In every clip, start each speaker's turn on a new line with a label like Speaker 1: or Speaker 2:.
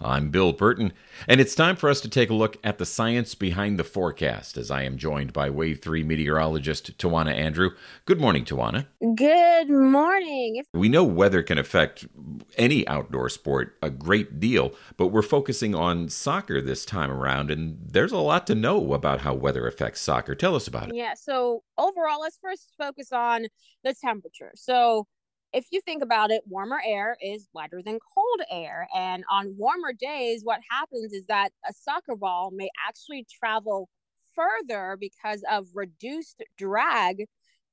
Speaker 1: I'm Bill Burton, and it's time for us to take a look at the science behind the forecast as I am joined by Wave 3 meteorologist Tawana Andrew. Good morning, Tawana.
Speaker 2: Good morning.
Speaker 1: We know weather can affect any outdoor sport a great deal, but we're focusing on soccer this time around, and there's a lot to know about how weather affects soccer. Tell us about it.
Speaker 2: Yeah, so overall, let's first focus on the temperature. So, if you think about it, warmer air is lighter than cold air. And on warmer days, what happens is that a soccer ball may actually travel further because of reduced drag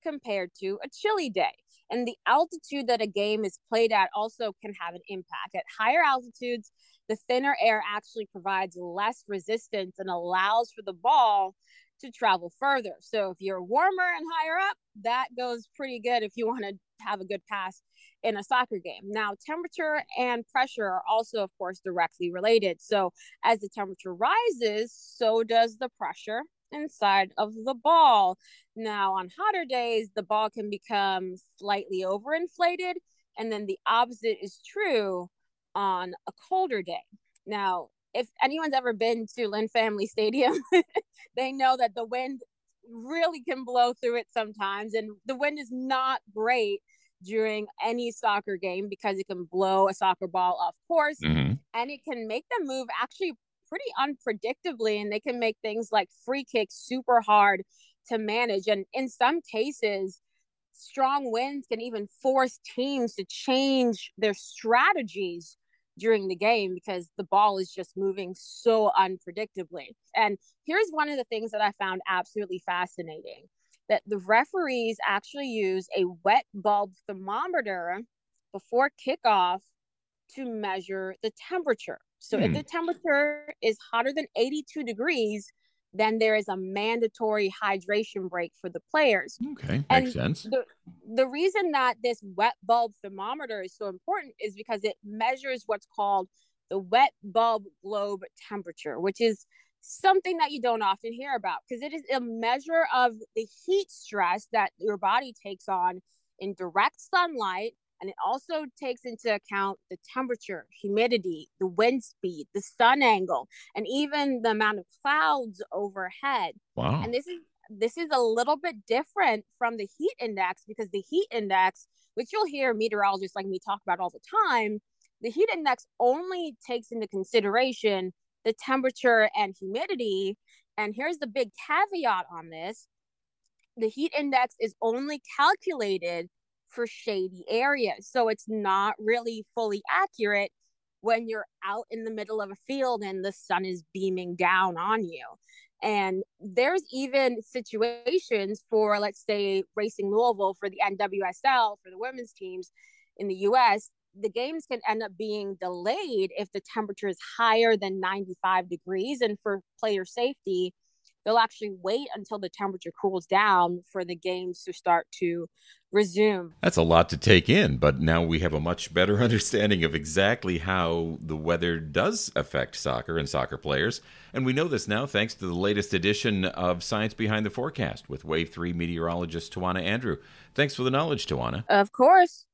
Speaker 2: compared to a chilly day. And the altitude that a game is played at also can have an impact. At higher altitudes, the thinner air actually provides less resistance and allows for the ball to travel further. So if you're warmer and higher up, that goes pretty good if you want to have a good pass in a soccer game. Now, temperature and pressure are also, of course, directly related. So as the temperature rises, so does the pressure inside of the ball. Now, on hotter days, the ball can become slightly overinflated, and then the opposite is true on a colder day. Now, if anyone's ever been to Lynn Family Stadium, they know that the wind really can blow through it sometimes. And the wind is not great during any soccer game because it can blow a soccer ball off course mm-hmm. and it can make them move actually pretty unpredictably. And they can make things like free kicks super hard to manage. And in some cases, strong winds can even force teams to change their strategies during the game because the ball is just moving so unpredictably. And here's one of the things that I found absolutely fascinating that the referees actually use a wet bulb thermometer before kickoff to measure the temperature. So hmm. if the temperature is hotter than 82 degrees, then there is a mandatory hydration break for the players.
Speaker 1: Okay, and makes sense.
Speaker 2: The, the reason that this wet bulb thermometer is so important is because it measures what's called the wet bulb globe temperature, which is something that you don't often hear about because it is a measure of the heat stress that your body takes on in direct sunlight and it also takes into account the temperature, humidity, the wind speed, the sun angle, and even the amount of clouds overhead.
Speaker 1: Wow.
Speaker 2: And this is this is a little bit different from the heat index because the heat index, which you'll hear meteorologists like me talk about all the time, the heat index only takes into consideration the temperature and humidity. And here's the big caveat on this the heat index is only calculated for shady areas. So it's not really fully accurate when you're out in the middle of a field and the sun is beaming down on you. And there's even situations for, let's say, Racing Louisville for the NWSL, for the women's teams in the US, the games can end up being delayed if the temperature is higher than 95 degrees. And for player safety, they'll actually wait until the temperature cools down for the games to start to resume.
Speaker 1: That's a lot to take in, but now we have a much better understanding of exactly how the weather does affect soccer and soccer players. And we know this now thanks to the latest edition of Science Behind the Forecast with Wave 3 meteorologist Tawana Andrew. Thanks for the knowledge, Tawana.
Speaker 2: Of course.